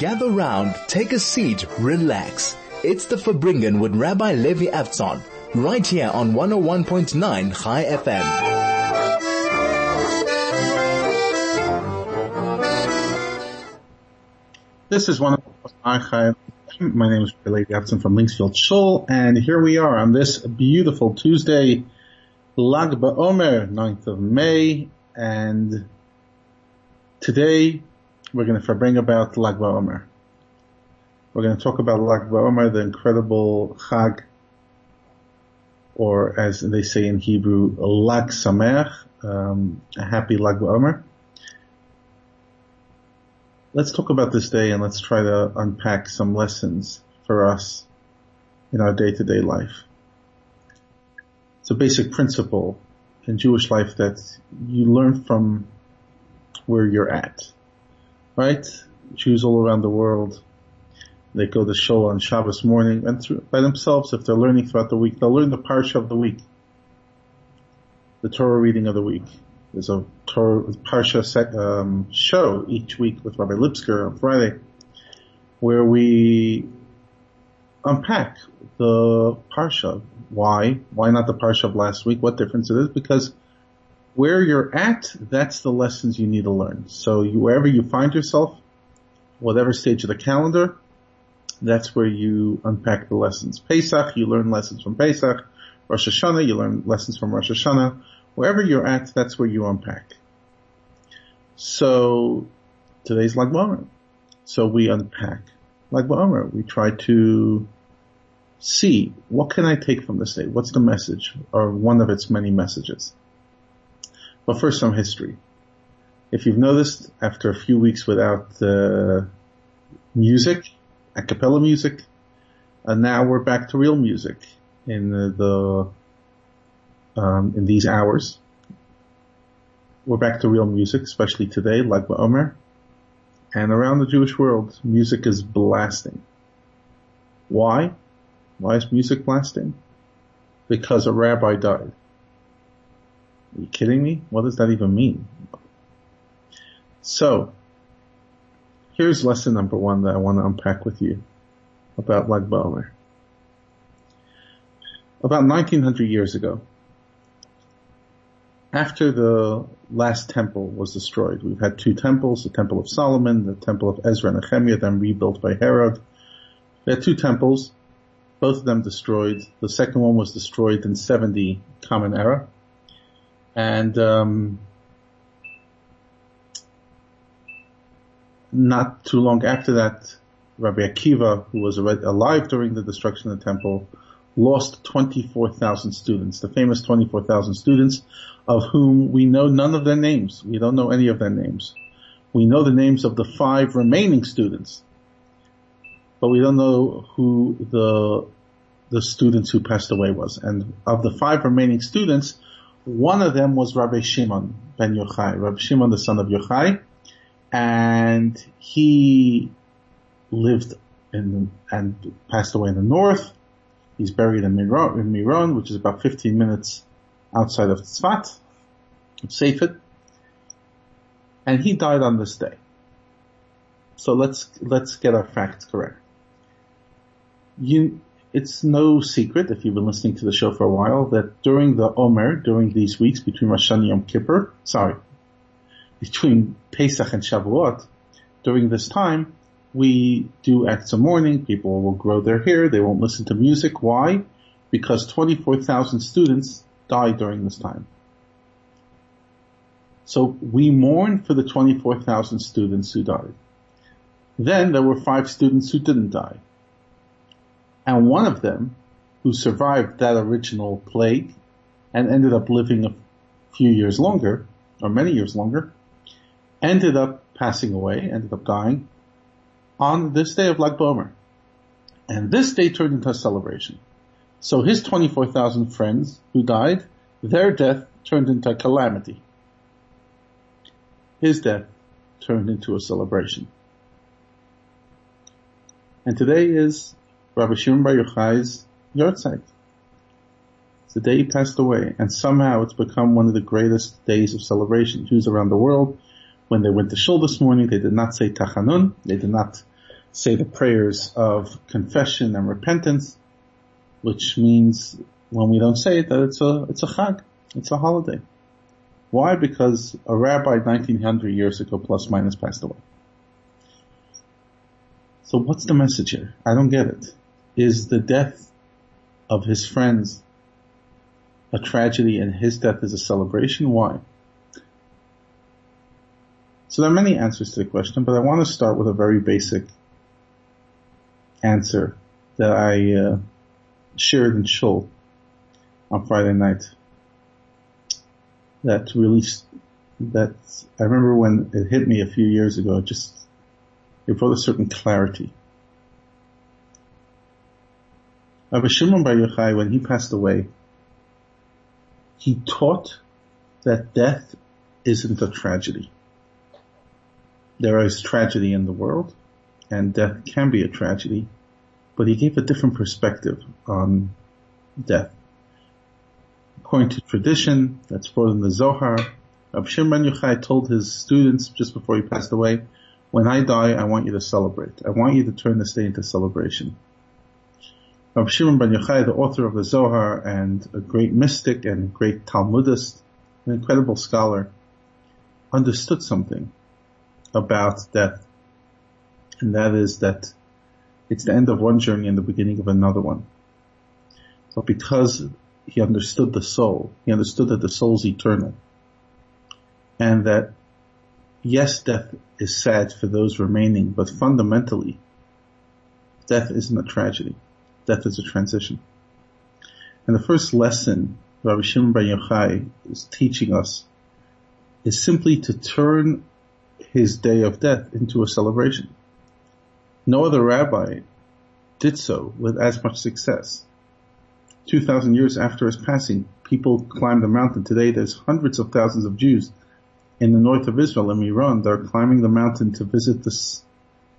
Gather round, take a seat, relax. It's the Farbrengen with Rabbi Levi Avtzon, right here on 101.9 Chai FM. This is one oh of Chai my name is Levi Avtzon from Linksfield Shul, and here we are on this beautiful Tuesday, Lag BaOmer, 9th of May, and today we're going to bring about Lag BaOmer. We're going to talk about Lag BaOmer, the incredible Chag, or as they say in Hebrew, Lag Sameach, um, a happy Lag BaOmer. Let's talk about this day and let's try to unpack some lessons for us in our day-to-day life. It's a basic principle in Jewish life that you learn from where you're at, right? Jews all around the world, they go to shul on Shabbos morning and through, by themselves, if they're learning throughout the week, they'll learn the parsha of the week, the Torah reading of the week. There's a Torah parsha set, um, show each week with Rabbi Lipsker on Friday, where we unpack the parsha. Why? Why not the parsha of last week? What difference it is? Because where you're at, that's the lessons you need to learn. So you, wherever you find yourself, whatever stage of the calendar, that's where you unpack the lessons. Pesach, you learn lessons from Pesach. Rosh Hashanah, you learn lessons from Rosh Hashanah. Wherever you're at, that's where you unpack. So today's Lag BaOmer. So we unpack Lag BaOmer. We try to see what can I take from this day? What's the message or one of its many messages? But first some history. If you've noticed after a few weeks without uh, music, a cappella music, and now we're back to real music in the, the um, in these hours. We're back to real music, especially today, like Omer. And around the Jewish world, music is blasting. Why? Why is music blasting? Because a rabbi died. Are you kidding me? What does that even mean? So, here's lesson number one that I want to unpack with you about Lag BaOmer. About 1900 years ago, after the last temple was destroyed, we've had two temples, the Temple of Solomon, the Temple of Ezra and Nehemiah, then rebuilt by Herod. We had two temples, both of them destroyed. The second one was destroyed in 70 Common Era. And, um, not too long after that, Rabbi Akiva, who was alive during the destruction of the temple, lost 24,000 students, the famous 24,000 students of whom we know none of their names. We don't know any of their names. We know the names of the five remaining students, but we don't know who the, the students who passed away was. And of the five remaining students, one of them was Rabbi Shimon ben Yochai, Rabbi Shimon the son of Yochai, and he lived in and passed away in the north. He's buried in Miron, in Miron which is about 15 minutes outside of Tzfat, Safed. And he died on this day. So let's, let's get our facts correct. You, it's no secret, if you've been listening to the show for a while, that during the Omer, during these weeks between Rosh Hashanah and Yom Kippur, sorry, between Pesach and Shavuot, during this time, we do acts of mourning. People will grow their hair. They won't listen to music. Why? Because 24,000 students died during this time. So we mourn for the 24,000 students who died. Then there were five students who didn't die. And one of them, who survived that original plague and ended up living a few years longer, or many years longer, ended up passing away, ended up dying on this day of Lag BaOmer. And this day turned into a celebration. So his 24,000 friends who died, their death turned into a calamity. His death turned into a celebration. And today is Rabbi Shimon Bar Yochai's yahrzeit. The day he passed away, and somehow it's become one of the greatest days of celebration. Jews around the world, when they went to shul this morning, they did not say tachanun, they did not say the prayers of confession and repentance, which means when we don't say it that it's a, it's a chag, it's a holiday. Why? Because a rabbi 1900 years ago plus minus passed away. So what's the message here? I don't get it. Is the death of his friends a tragedy and his death is a celebration? Why? So there are many answers to the question, but I want to start with a very basic answer that I uh, shared in Shul on Friday night. That really, that I remember when it hit me a few years ago, it just, it brought a certain clarity. Rabbi Shimon Bar Yochai, when he passed away, he taught that death isn't a tragedy. There is tragedy in the world, and death can be a tragedy, but he gave a different perspective on death. According to tradition, that's brought in the Zohar, Rabbi Shimon Bar Yochai told his students just before he passed away, when I die, I want you to celebrate. I want you to turn this day into celebration. Rabbi Shimon ben Yochai, the author of the Zohar and a great mystic and great Talmudist, an incredible scholar, understood something about death. And that is that it's the end of one journey and the beginning of another one. So because he understood the soul, he understood that the soul is eternal. And that yes, death is sad for those remaining, but fundamentally, death isn't a tragedy death is a transition. And the first lesson Rabbi Shimon Bar Yochai is teaching us is simply to turn his day of death into a celebration. No other rabbi did so with as much success. 2,000 years after his passing, people climbed the mountain. Today there's hundreds of thousands of Jews in the north of Israel, in Miron, they're climbing the mountain to visit this,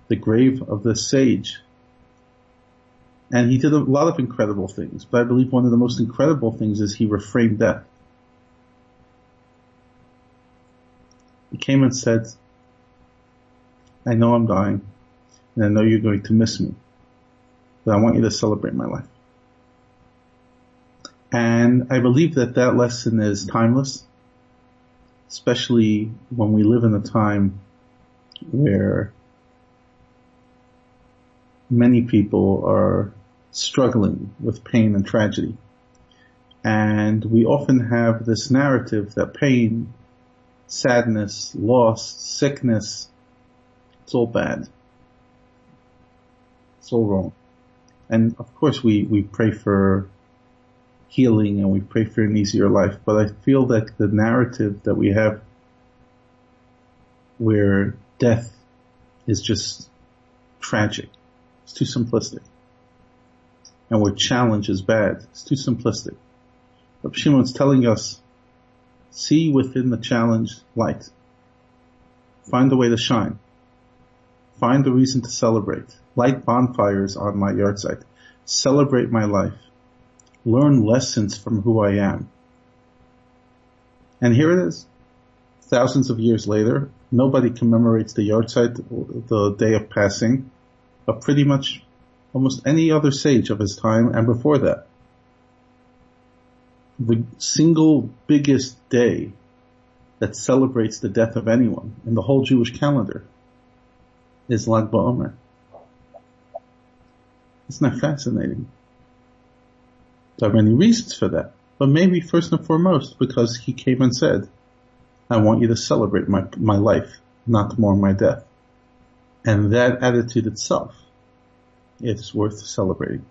the grave of the sage and he did a lot of incredible things, but I believe one of the most incredible things is he reframed death. He came and said, I know I'm dying, and I know you're going to miss me, but I want you to celebrate my life. And I believe that that lesson is timeless, especially when we live in a time where many people are struggling with pain and tragedy. And we often have this narrative that pain, sadness, loss, sickness, it's all bad. It's all wrong. And of course we, we pray for healing and we pray for an easier life, but I feel that the narrative that we have where death is just tragic. It's too simplistic and where challenge is bad. It's too simplistic. But Shimon's telling us, see within the challenge light. Find a way to shine. Find a reason to celebrate. Light bonfires on my yahrzeit. Celebrate my life. Learn lessons from who I am. And here it is. Thousands of years later, nobody commemorates the yahrzeit, the day of passing, but pretty much almost any other sage of his time and before that. The single biggest day that celebrates the death of anyone in the whole Jewish calendar is Lag BaOmer. Isn't that fascinating? There are many reasons for that, but maybe first and foremost because he came and said, I want you to celebrate my, my life, not more my death. And that attitude itself it's worth celebrating.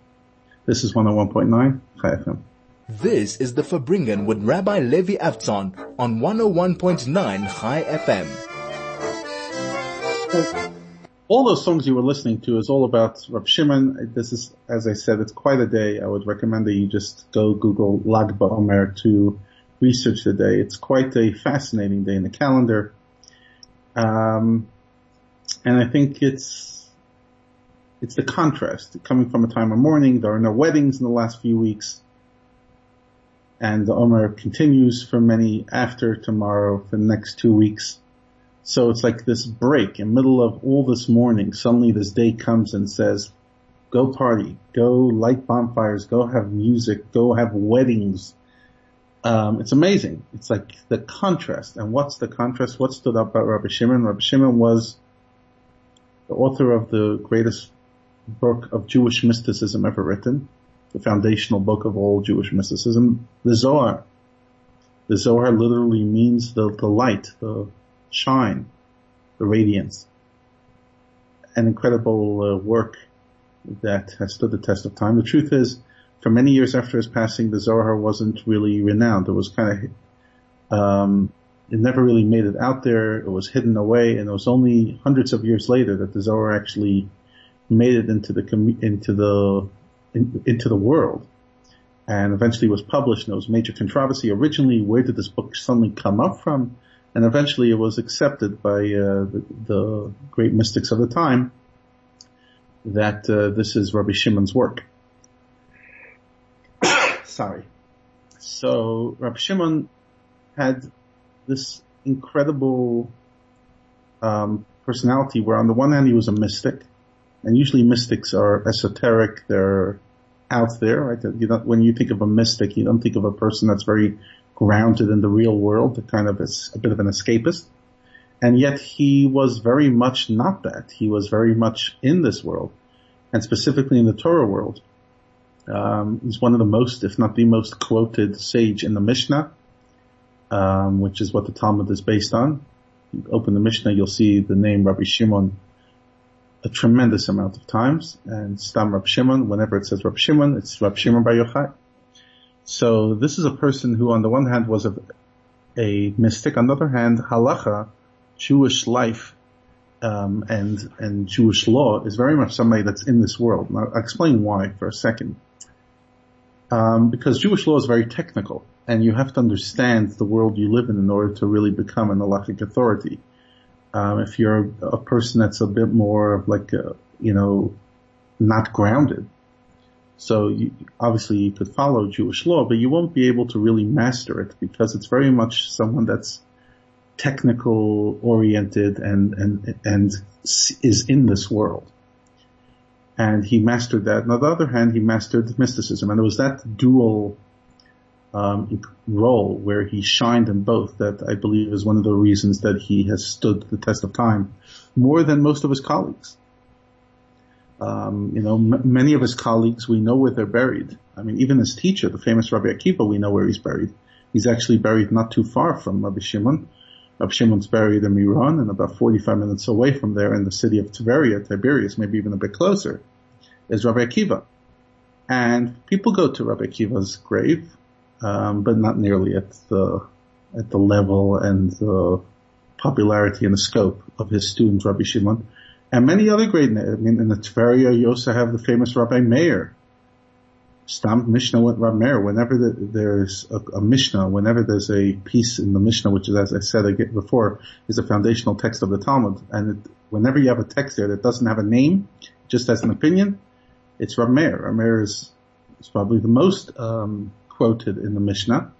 This is 101.9 Chai FM. This is the Farbrengen with Rabbi Levi Avtzon on 101.9 Chai FM. all those songs you were listening to is all about Rav Shimon. This is, as I said, it's quite a day. I would recommend that you just go Google Lag BaOmer to research the day. It's quite a fascinating day in the calendar. Um, and I think it's it's the contrast coming from a time of mourning. There are no weddings in the last few weeks. And the Omer continues for many after tomorrow for the next two weeks. So it's like this break in middle of all this mourning. Suddenly this day comes and says, go party, go light bonfires, go have music, go have weddings. Um, it's amazing. It's like the contrast. And what's the contrast? What stood up about Rabbi Shimon? Rabbi Shimon was the author of the greatest book of Jewish mysticism ever written, the foundational book of all Jewish mysticism, the Zohar. The Zohar literally means the, the light, the shine, the radiance. An incredible uh, work that has stood the test of time. The truth is, for many years after his passing, the Zohar wasn't really renowned. It was kind of, um, it never really made it out there. It was hidden away, and it was only hundreds of years later that the Zohar actually made it into the into the in, into the world, and eventually was published. And it was major controversy. Originally, where did this book suddenly come up from? And eventually, it was accepted by uh, the, the, great mystics of the time that uh, this is Rabbi Shimon's work. Sorry. So Rabbi Shimon had this incredible um, personality where on the one hand he was a mystic, and usually mystics are esoteric, they're out there, right? You when you think of a mystic, you don't think of a person that's very grounded in the real world, that kind of is a bit of an escapist. And yet he was very much not that. He was very much in this world, and specifically in the Torah world. Um, he's one of the most, if not the most quoted sage in the Mishnah, um, which is what the Talmud is based on. You open the Mishnah, you'll see the name Rabbi Shimon a tremendous amount of times, and Stam Rab Shimon, whenever it says Rab Shimon, it's Rab Shimon Bar Yochai. So this is a person who on the one hand was a, a mystic, on the other hand, halacha, Jewish life, um, and, and Jewish law is very much somebody that's in this world. Now I'll explain why for a second. Um, because Jewish law is very technical, and you have to understand the world you live in in order to really become an halachic authority. Um, if you're a, a, person that's a bit more of like, a, you know, not grounded. So you, obviously you could follow Jewish law, but you won't be able to really master it because it's very much someone that's technical oriented and, and, and is in this world. And he mastered that. And on the other hand, he mastered mysticism. And it was that dual um, role where he shined in both that I believe is one of the reasons that he has stood the test of time more than most of his colleagues. Um, you know, m- many of his colleagues, we know where they're buried. I mean, even his teacher, the famous Rabbi Akiva, we know where he's buried. He's actually buried not too far from Rabbi Shimon. Rabbi Shimon's buried in Miron and about 45 minutes away from there in the city of Tiberia, Tiberias, maybe even a bit closer, is Rabbi Akiva. And people go to Rabbi Akiva's grave um, but not nearly at the at the level and the popularity and the scope of his student Rabbi Shimon, and many other great. I mean, in the Tveria, you also have the famous Rabbi Meir. Stam Mishnah with Rabbi Meir. Whenever the, there's a, a, Mishnah, whenever there's a piece in the Mishnah, which is, as I said before, is a foundational text of the Talmud, and it, whenever you have a text there that doesn't have a name, just as an opinion, it's Rabbi Meir. Rabbi Meir is, is probably the most um, quoted in the Mishnah,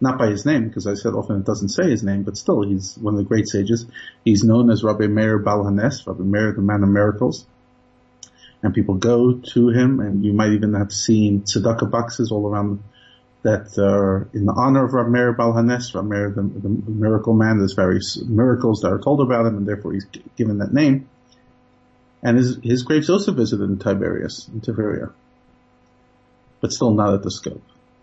not by his name, because I said often it doesn't say his name, but still he's one of the great sages. He's known as Rabbi Meir Baal HaNes, Rabbi Meir, the man of miracles. And people go to him, and you might even have seen tzedakah boxes all around that are in the honor of Rabbi Meir Baal HaNes, Rabbi Meir, the, the miracle man. There's various miracles that are told about him, and therefore he's given that name. And his, his grave's also visited in Tiberias, in Tiberia. But still not at the scope.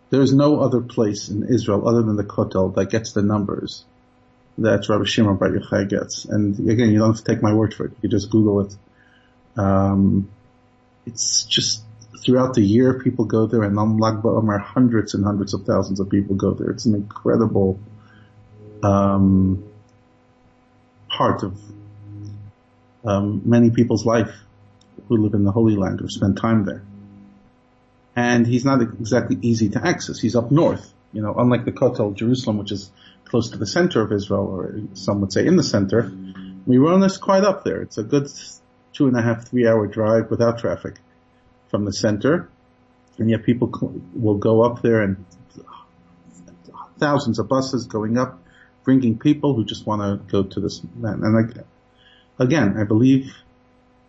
There is no other place in Israel other than the Kotel that gets the numbers that Rabbi Shimon Bar Yochai gets. And again, you don't have to take my word for it. You can just Google it. Um, it's just throughout the year people go there and on Lag BaOmer hundreds and hundreds of thousands of people go there. It's an incredible, um, part of, um, many people's life who live in the Holy Land or spend time there and he's not exactly easy to access. He's up north, you know, unlike the Kotel, Jerusalem, which is close to the center of Israel, or some would say in the center. Miron is quite up there. It's a good two and a half, three hour drive without traffic from the center, and yet people will go up there and thousands of buses going up bringing people who just want to go to this man. And again, I believe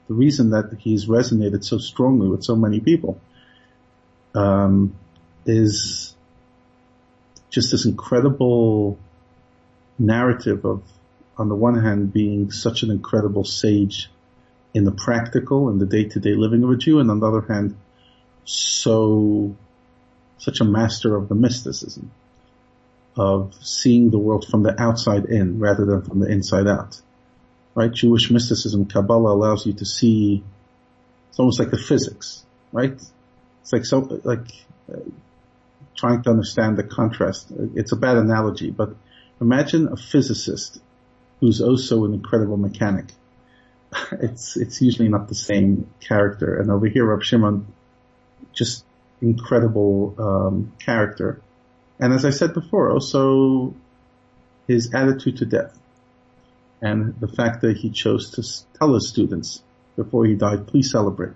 the reason that he's resonated so strongly with so many people um, is just this incredible narrative of, on the one hand, being such an incredible sage in the practical and the day-to-day living of a Jew, and on the other hand, so such a master of the mysticism of seeing the world from the outside in rather than from the inside out. Right? Jewish mysticism, Kabbalah allows you to see, it's almost like the physics, right? It's like so, like, uh, trying to understand the contrast. It's a bad analogy, but imagine a physicist who's also an incredible mechanic. It's, it's usually not the same character. And over here, Rav Shimon, just incredible, um, character and as I said before, also his attitude to death and the fact that he chose to tell his students before he died, please celebrate.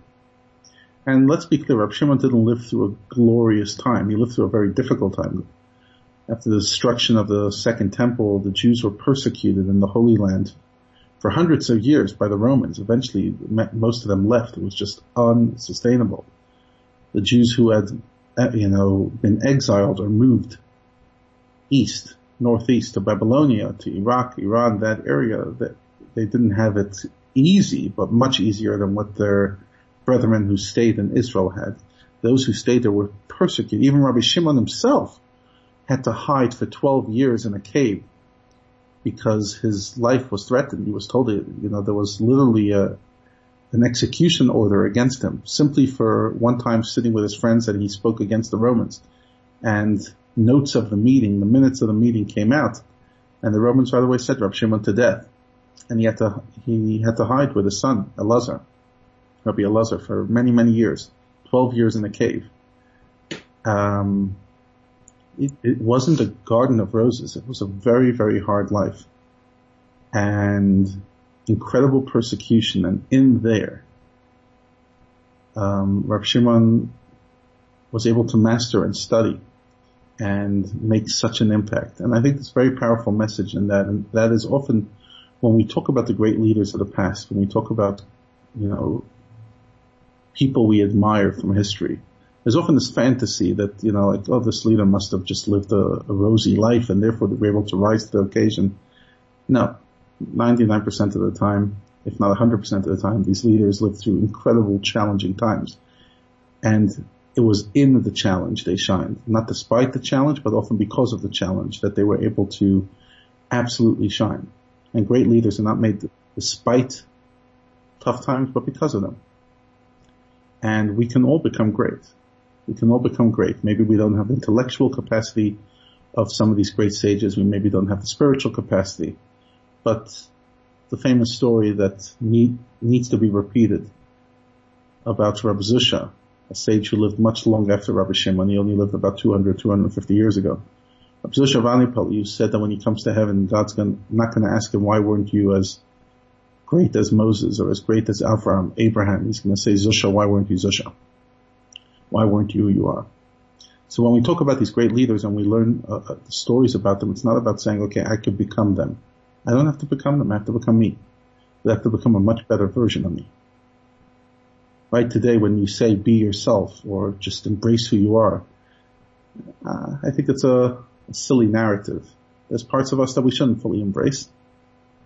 And let's be clear, Rab Shimon didn't live through a glorious time. He lived through a very difficult time. After the destruction of the Second Temple, the Jews were persecuted in the Holy Land for hundreds of years by the Romans. Eventually, most of them left. It was just unsustainable. The Jews who had uh, you know, been exiled or moved east, northeast to Babylonia, to Iraq, Iran, that area, that they didn't have it easy, but much easier than what their brethren who stayed in Israel had. Those who stayed there were persecuted. Even Rabbi Shimon himself had to hide for 12 years in a cave because his life was threatened. He was told, you know, there was literally a, an execution order against him simply for one time sitting with his friends that he spoke against the Romans. And notes of the meeting, the minutes of the meeting came out and the Romans by the way, said Rabbi Shimon to death. And he had to, he had to hide with his son, Elazar, Rabbi Elazar for many, many years, 12 years in a cave. Um, it, it wasn't a garden of roses. It was a very, very hard life. And incredible persecution, and in there, um, Rav Shimon was able to master and study and make such an impact. And I think it's a very powerful message in that, and that is often when we talk about the great leaders of the past, when we talk about, you know, people we admire from history, there's often this fantasy that, you know, like, oh, this leader must have just lived a, a rosy life and therefore they were able to rise to the occasion. No, 99% of the time, if not 100% of the time, these leaders lived through incredible challenging times. And it was in the challenge they shined, not despite the challenge, but often because of the challenge that they were able to absolutely shine. And great leaders are not made despite tough times, but because of them. And we can all become great. We can all become great. Maybe we don't have the intellectual capacity of some of these great sages. We maybe don't have the spiritual capacity but the famous story that need, needs to be repeated about Rabbi Zusha, a sage who lived much long after Rabbi Shimon. He only lived about 200, 250 years ago. Rabbi Zusha of Anipol, you said that when he comes to heaven, God's gonna, not going to ask him, why weren't you as great as Moses or as great as Abraham, Abraham. He's going to say, Zusha, why weren't you Zusha? Why weren't you who you are? So when we talk about these great leaders and we learn uh, uh stories about them, it's not about saying, okay, I could become them. I don't have to become them. I have to become me. I have to become a much better version of me. Right today, when you say be yourself or just embrace who you are, uh, I think it's a, a silly narrative. There's parts of us that we shouldn't fully embrace.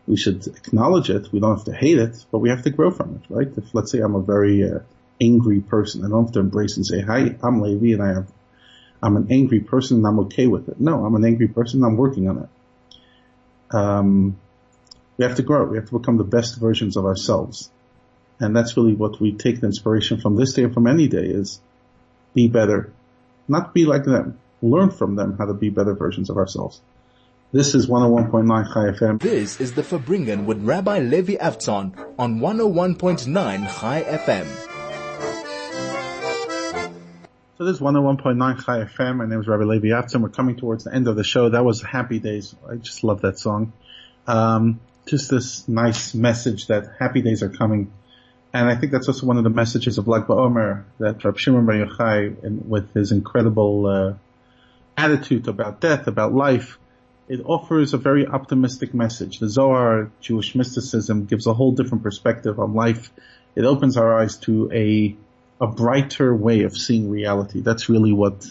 We should acknowledge it. We don't have to hate it, but we have to grow from it, right? If let's say I'm a very uh, angry person, I don't have to embrace and say, "Hi, I'm Levi, and I have, I'm an angry person, and I'm okay with it." No, I'm an angry person. and I'm working on it um, we have to grow. We have to become the best versions of ourselves. And that's really what we take the inspiration from this day and from any day is be better. Not be like them. Learn from them how to be better versions of ourselves. This is 101.9 Chai FM. This is the Farbrengen with Rabbi Levi Avtzon on 101.9 Chai FM. So this is 101.9 Chai FM. My name is Rabbi Levi Avtzon. We're coming towards the end of the show. That was Happy Days. I just love that song. Um, just this nice message that happy days are coming. And I think that's also one of the messages of Lag BaOmer that Rabbi Shimon Bar Yochai, with his incredible uh, attitude about death, about life, it offers a very optimistic message. The Zohar, Jewish mysticism, gives a whole different perspective on life. It opens our eyes to a a brighter way of seeing reality. That's really what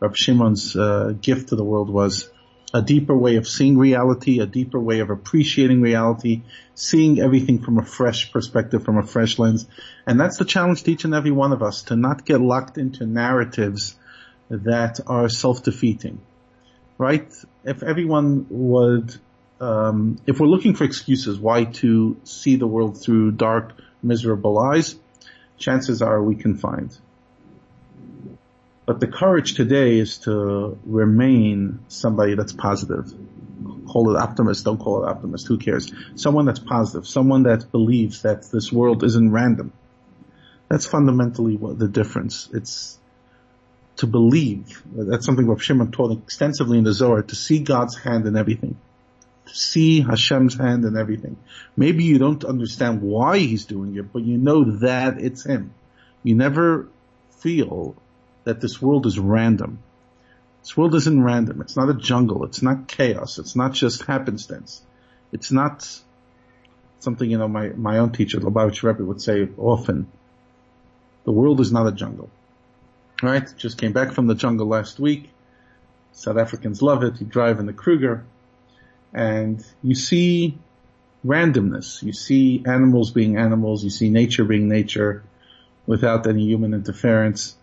Rab Shimon's uh, gift to the world was. A deeper way of seeing reality, a deeper way of appreciating reality, seeing everything from a fresh perspective, from a fresh lens. And that's the challenge to each and every one of us, to not get locked into narratives that are self-defeating. Right? If everyone would, um, if we're looking for excuses why to see the world through dark, miserable eyes, chances are we can find. But the courage today is to remain somebody that's positive. Call it optimist, don't call it optimist, who cares? Someone that's positive, someone that believes that this world isn't random. That's fundamentally what the difference. It's to believe. That's something Rav Shimon taught extensively in the Zohar, to see God's hand in everything. To see Hashem's hand in everything. Maybe you don't understand why he's doing it, but you know that it's him. You never feel that this world is random. This world isn't random. It's not a jungle. It's not chaos. It's not just happenstance. It's not something, you know, my, my own teacher, Lubavitch Rebbe would say often. The world is not a jungle. Right? Just came back from the jungle last week. South Africans love it. You drive in the Kruger and you see randomness. You see animals being animals. You see nature being nature without any human interference.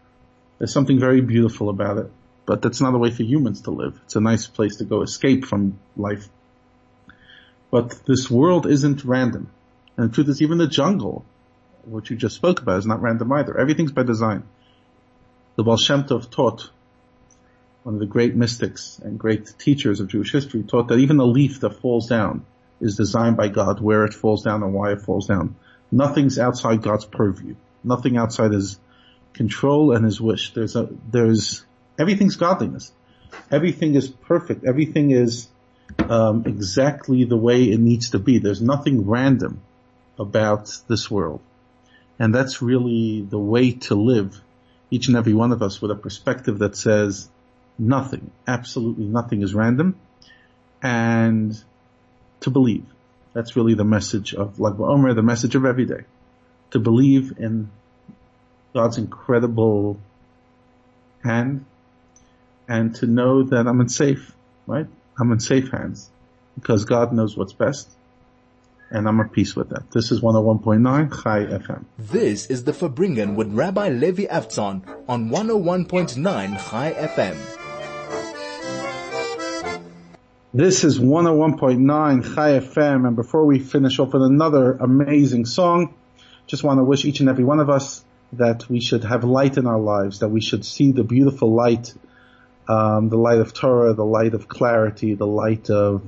There's something very beautiful about it, but that's not a way for humans to live. It's a nice place to go escape from life. But this world isn't random. And the truth is even the jungle, which you just spoke about, is not random either. Everything's by design. The Baal Shem Tov taught, one of the great mystics and great teachers of Jewish history taught that even a leaf that falls down is designed by God where it falls down and why it falls down. Nothing's outside God's purview. Nothing outside his control and his wish. There's a, there's, everything's godliness. Everything is perfect. Everything is, um, exactly the way it needs to be. There's nothing random about this world. And that's really the way to live each and every one of us with a perspective that says nothing, absolutely nothing is random and to believe. That's really the message of Lag BaOmer, the message of every day. To believe in God's incredible hand and to know that I'm in safe, right? I'm in safe hands because God knows what's best and I'm at peace with that. This is 101.9 Chai FM. This is the Farbrengen with Rabbi Levi Avtzon on 101.9 Chai FM. This is 101.9 Chai FM and before we finish off with another amazing song, just want to wish each and every one of us that we should have light in our lives, that we should see the beautiful light, um, the light of Torah, the light of clarity, the light of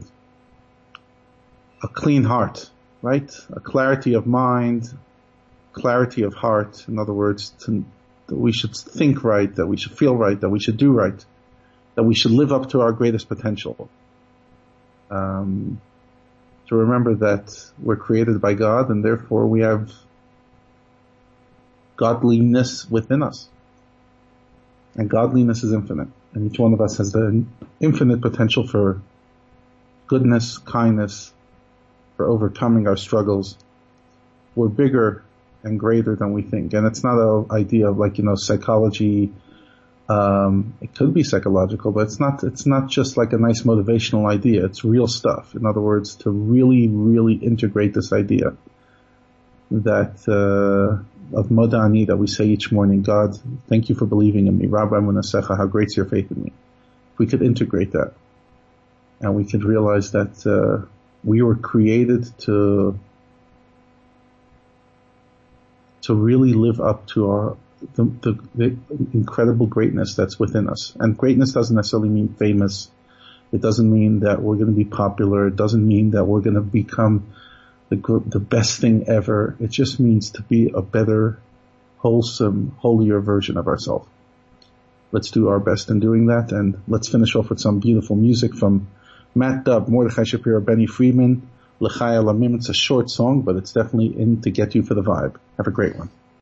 a clean heart, right? A clarity of mind, clarity of heart. In other words, to, that we should think right, that we should feel right, that we should do right, that we should live up to our greatest potential. Um, to remember that we're created by God and therefore we have godliness within us. And godliness is infinite. And each one of us has the infinite potential for goodness, kindness, for overcoming our struggles. We're bigger and greater than we think. And it's not an idea of like, you know, psychology, um, it could be psychological, but it's not, it's not just like a nice motivational idea. It's real stuff. In other words, to really, really integrate this idea that, uh, of Modeh Ani that we say each morning, God, thank you for believing in me. Rabbah Emunasecha, how great's your faith in me. If we could integrate that and we could realize that, uh, we were created to to really live up to our the, the, the, incredible greatness that's within us. And greatness doesn't necessarily mean famous. It doesn't mean that we're going to be popular. It doesn't mean that we're going to become the the best thing ever. It just means to be a better, wholesome, holier version of ourselves. Let's do our best in doing that, and let's finish off with some beautiful music from Matt Dubb, Mordechai Shapiro, Benny Friedman, L'chai Olamim. It's a short song, but it's definitely in to get you for the vibe. Have a great one.